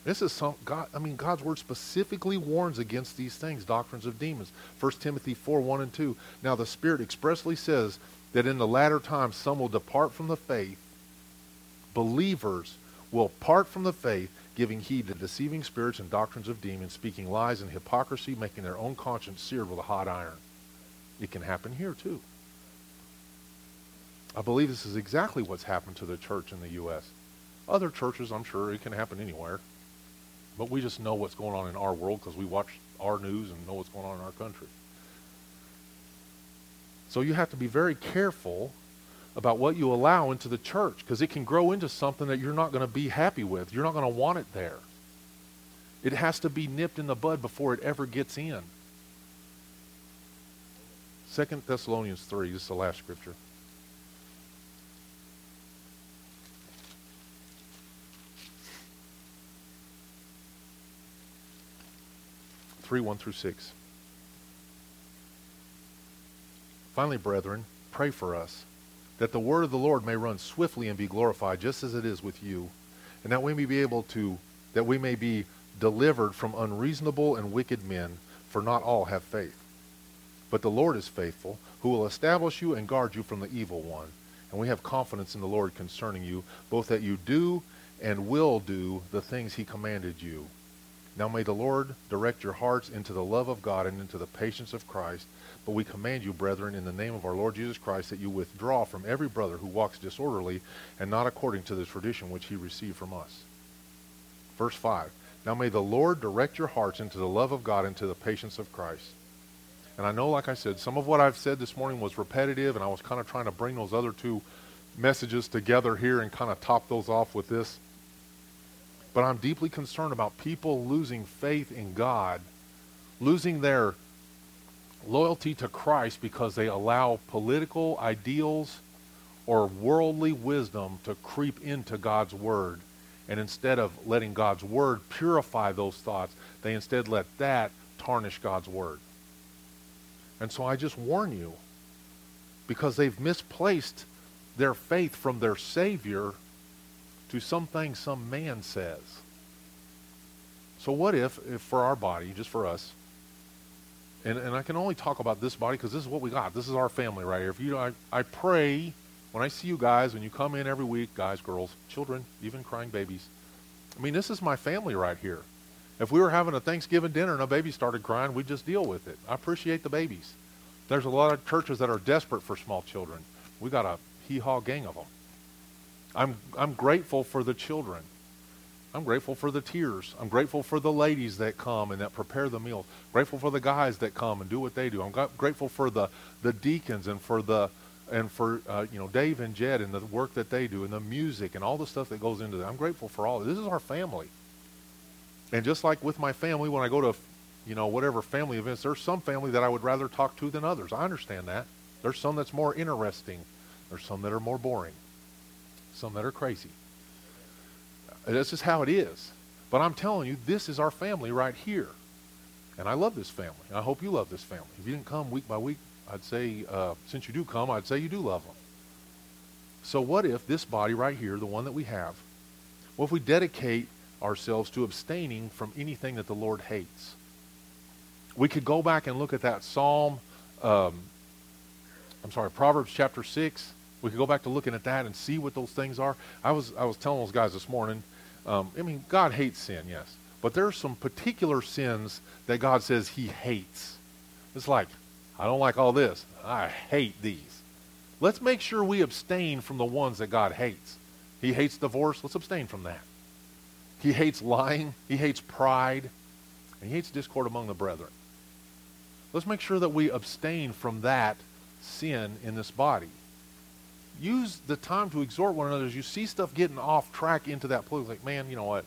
This is some God. I mean, God's word specifically warns against these things, doctrines of demons. 1 Timothy 4, 1 and 2. Now the Spirit expressly says that in the latter times some will depart from the faith. Believers will part from the faith giving heed to deceiving spirits and doctrines of demons, speaking lies and hypocrisy, making their own conscience seared with a hot iron. It can happen here too. I believe this is exactly what's happened to the church in the U.S. Other churches, I'm sure it can happen anywhere. But we just know what's going on in our world because we watch our news and know what's going on in our country. So you have to be very careful about what you allow into the church because it can grow into something that you're not going to be happy with. You're not going to want it there. It has to be nipped in the bud before it ever gets in. Second Thessalonians 3, this is the last scripture. 3 1 through 6. Finally, brethren, pray for us, that the word of the Lord may run swiftly and be glorified, just as it is with you, and that we may be able to, that we may be delivered from unreasonable and wicked men, for not all have faith. But the Lord is faithful, who will establish you and guard you from the evil one. And we have confidence in the Lord concerning you, both that you do and will do the things he commanded you. Now may the Lord direct your hearts into the love of God and into the patience of Christ. But we command you, brethren, in the name of our Lord Jesus Christ, that you withdraw from every brother who walks disorderly and not according to the tradition which he received from us. Verse 5. Now may the Lord direct your hearts into the love of God and to the patience of Christ. And I know, like I said, some of what I've said this morning was repetitive, and I was kind of trying to bring those other two messages together here and kind of top those off with this. But I'm deeply concerned about people losing faith in God, losing their loyalty to Christ because they allow political ideals or worldly wisdom to creep into God's Word. And instead of letting God's Word purify those thoughts, they instead let that tarnish God's Word. And so I just warn you, because they've misplaced their faith from their Savior to something some man says. So what if, if for our body, just for us, and, and I can only talk about this body because this is what we got. This is our family right here. If you, I, I pray when I see you guys, when you come in every week, guys, girls, children, even crying babies. I mean, this is my family right here. If we were having a Thanksgiving dinner and a baby started crying, we'd just deal with it. I appreciate the babies. There's a lot of churches that are desperate for small children. We got a hee-haw gang of them. I'm, I'm grateful for the children. I'm grateful for the tears. I'm grateful for the ladies that come and that prepare the meals. Grateful for the guys that come and do what they do. I'm grateful for the, the deacons and for the and for uh, you know Dave and Jed and the work that they do and the music and all the stuff that goes into that. I'm grateful for all. This is our family. And just like with my family, when I go to you know whatever family events, there's some family that I would rather talk to than others. I understand that. There's some that's more interesting. There's some that are more boring some that are crazy. This is how it is. But I'm telling you, this is our family right here. And I love this family. I hope you love this family. If you didn't come week by week, I'd say, uh, since you do come, I'd say you do love them. So what if this body right here, the one that we have, what if we dedicate ourselves to abstaining from anything that the Lord hates? We could go back and look at that Psalm, um, I'm sorry, Proverbs chapter 6, we could go back to looking at that and see what those things are. I was I was telling those guys this morning. Um, I mean, God hates sin, yes, but there are some particular sins that God says He hates. It's like I don't like all this. I hate these. Let's make sure we abstain from the ones that God hates. He hates divorce. Let's abstain from that. He hates lying. He hates pride. And he hates discord among the brethren. Let's make sure that we abstain from that sin in this body use the time to exhort one another as you see stuff getting off track into that place. Like, man, you know what?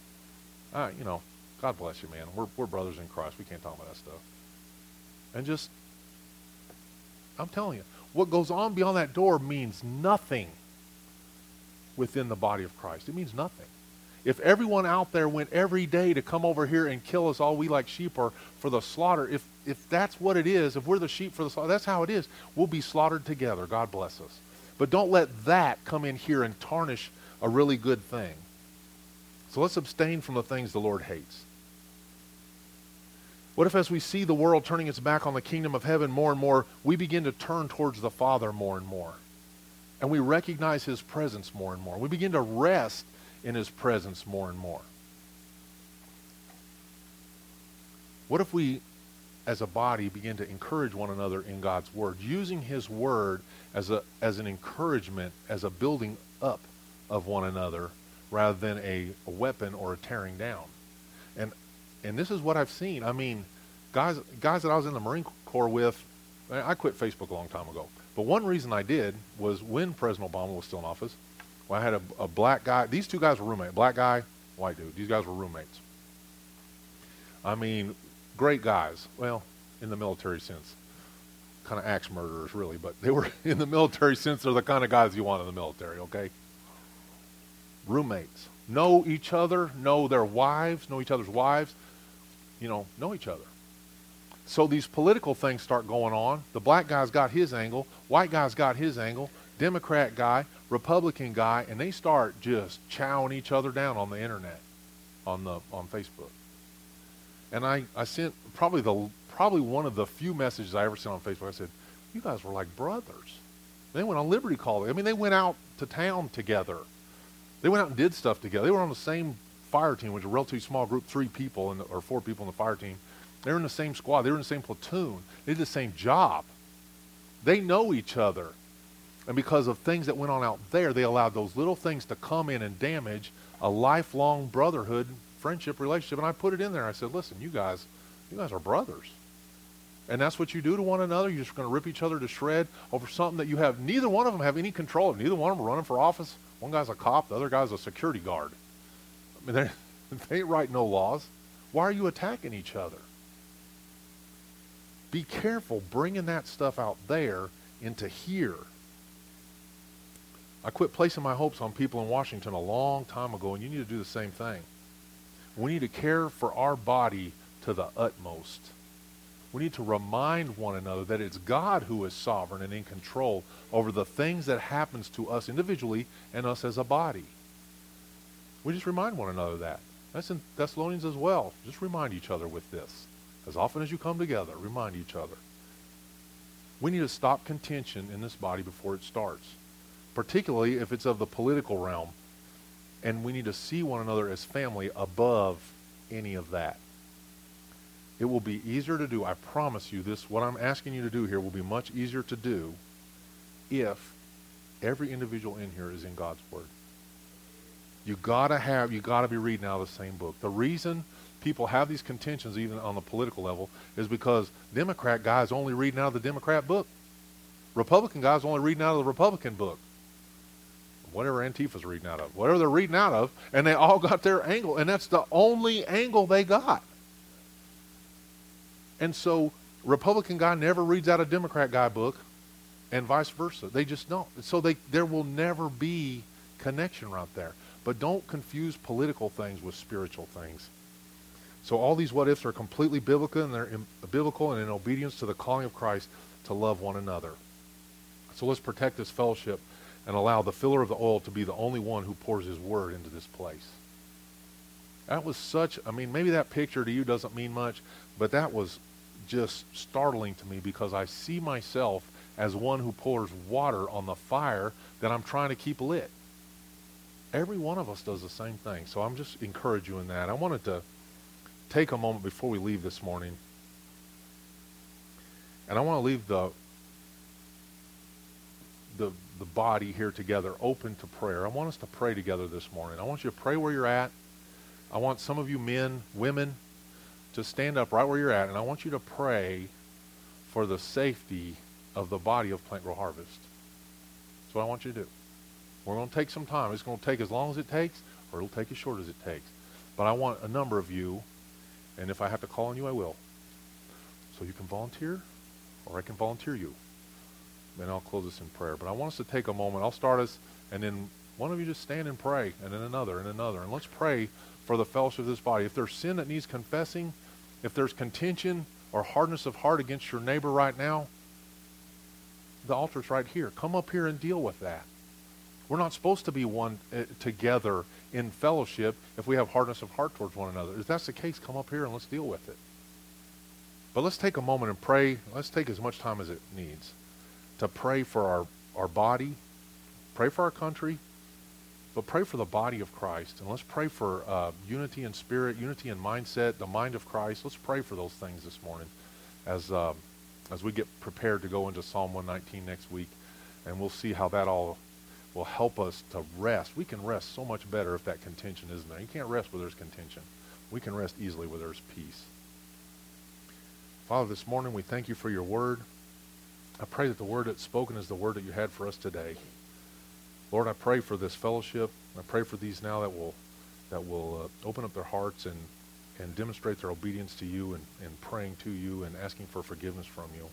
Uh, you know, God bless you, man. We're, we're brothers in Christ. We can't talk about that stuff. And just, I'm telling you, what goes on beyond that door means nothing within the body of Christ. It means nothing. If everyone out there went every day to come over here and kill us all, we like sheep are for the slaughter, if, if that's what it is, if we're the sheep for the slaughter, that's how it is. We'll be slaughtered together. God bless us. But don't let that come in here and tarnish a really good thing. So let's abstain from the things the Lord hates. What if, as we see the world turning its back on the kingdom of heaven more and more, we begin to turn towards the Father more and more? And we recognize his presence more and more. We begin to rest in his presence more and more. What if we as a body, begin to encourage one another in God's Word, using His Word as, a, as an encouragement, as a building up of one another, rather than a, a weapon or a tearing down? And, and this is what I've seen. I mean, guys, guys that I was in the Marine Corps with, I quit Facebook a long time ago. But one reason I did was when President Obama was still in office, well, I had a, a black guy. These two guys were roommates. Black guy, white dude. These guys were roommates. I mean, great guys. Well, in the military sense. Kind of axe murderers, really. But they were, in the military sense, they're the kind of guys you want in the military, okay? Roommates. Know each other, know their wives, know each other's wives. You know, know each other. So these political things start going on. The black guy's got his angle, white guy's got his angle, Democrat guy, Republican guy, and they start just chowing each other down on the internet, on the on Facebook. And I, I sent probably the probably one of the few messages I ever sent on Facebook. I said, "You guys were like brothers." They went on Liberty Call. I mean, they went out to town together. They went out and did stuff together. They were on the same fire team, which was a relatively small group, three people the, or four people in the fire team. They were in the same squad. They were in the same platoon. They did the same job. They know each other. And because of things that went on out there, they allowed those little things to come in and damage a lifelong brotherhood, friendship, relationship. And I put it in there. I said, listen, you guys, you guys are brothers. And that's what you do to one another. You're just going to rip each other to shred over something that you have. Neither one of them have any control of. Neither one of them are running for office. One guy's a cop. The other guy's a security guard. I mean, they ain't write no laws. Why are you attacking each other? Be careful bringing that stuff out there into here. I quit placing my hopes on people in Washington a long time ago, and you need to do the same thing. We need to care for our body to the utmost. We need to remind one another that it's God who is sovereign and in control over the things that happens to us individually and us as a body. We just remind one another that. That's in Thessalonians as well. Just remind each other with this. As often as you come together, remind each other. We need to stop contention in this body before it starts, particularly if it's of the political realm. And we need to see one another as family above any of that. It will be easier to do. I promise you this. What I'm asking you to do here will be much easier to do if every individual in here is in God's Word. You gotta have, you gotta be reading out of the same book. The reason people have these contentions even on the political level is because Democrat guys only reading out of the Democrat book. Republican guys only reading out of the Republican book. Whatever Antifa's reading out of. Whatever they're reading out of, and they all got their angle, and that's the only angle they got. And so Republican guy never reads out a Democrat guy book, and vice versa. They just don't. So they there will never be connection right there. But don't confuse political things with spiritual things. So all these what ifs are completely biblical and they're in, biblical and in obedience to the calling of Christ to love one another. So let's protect this fellowship and allow the filler of the oil to be the only one who pours his word into this place. That was such, I mean, maybe that picture to you doesn't mean much, but that was just startling to me because I see myself as one who pours water on the fire that I'm trying to keep lit. Every one of us does the same thing. So I'm just encouraging you in that. I wanted to take a moment before we leave this morning. And I want to leave the, the, the body here together open to prayer. I want us to pray together this morning. I want you to pray where you're at. I want some of you men, women, to stand up right where you're at, and I want you to pray for the safety of the body of Plant Grow Harvest. That's what I want you to do. We're going to take some time. It's going to take as long as it takes, or it'll take as short as it takes. But I want a number of you and if I have to call on you, I will. So you can volunteer, or I can volunteer you. And I'll close this in prayer. But I want us to take a moment. I'll start us, and then one of you just stand and pray, and then another, and another. And let's pray for the fellowship of this body. If there's sin that needs confessing, if there's contention or hardness of heart against your neighbor right now, the altar's right here. Come up here and deal with that. We're not supposed to be one uh, together in fellowship if we have hardness of heart towards one another. If that's the case, come up here and let's deal with it. But let's take a moment and pray. Let's take as much time as it needs to pray for our, our body, pray for our country, but pray for the body of Christ. And let's pray for uh, unity in spirit, unity in mindset, the mind of Christ. Let's pray for those things this morning as, um, as we get prepared to go into Psalm 119 next week. And we'll see how that all will help us to rest. We can rest so much better if that contention isn't there. You can't rest where there's contention. We can rest easily where there's peace. Father, this morning we thank you for your word. I pray that the word that's spoken is the word that you had for us today. Lord, I pray for this fellowship. I pray for these now that will that will uh, open up their hearts and and demonstrate their obedience to you and, and praying to you and asking for forgiveness from you.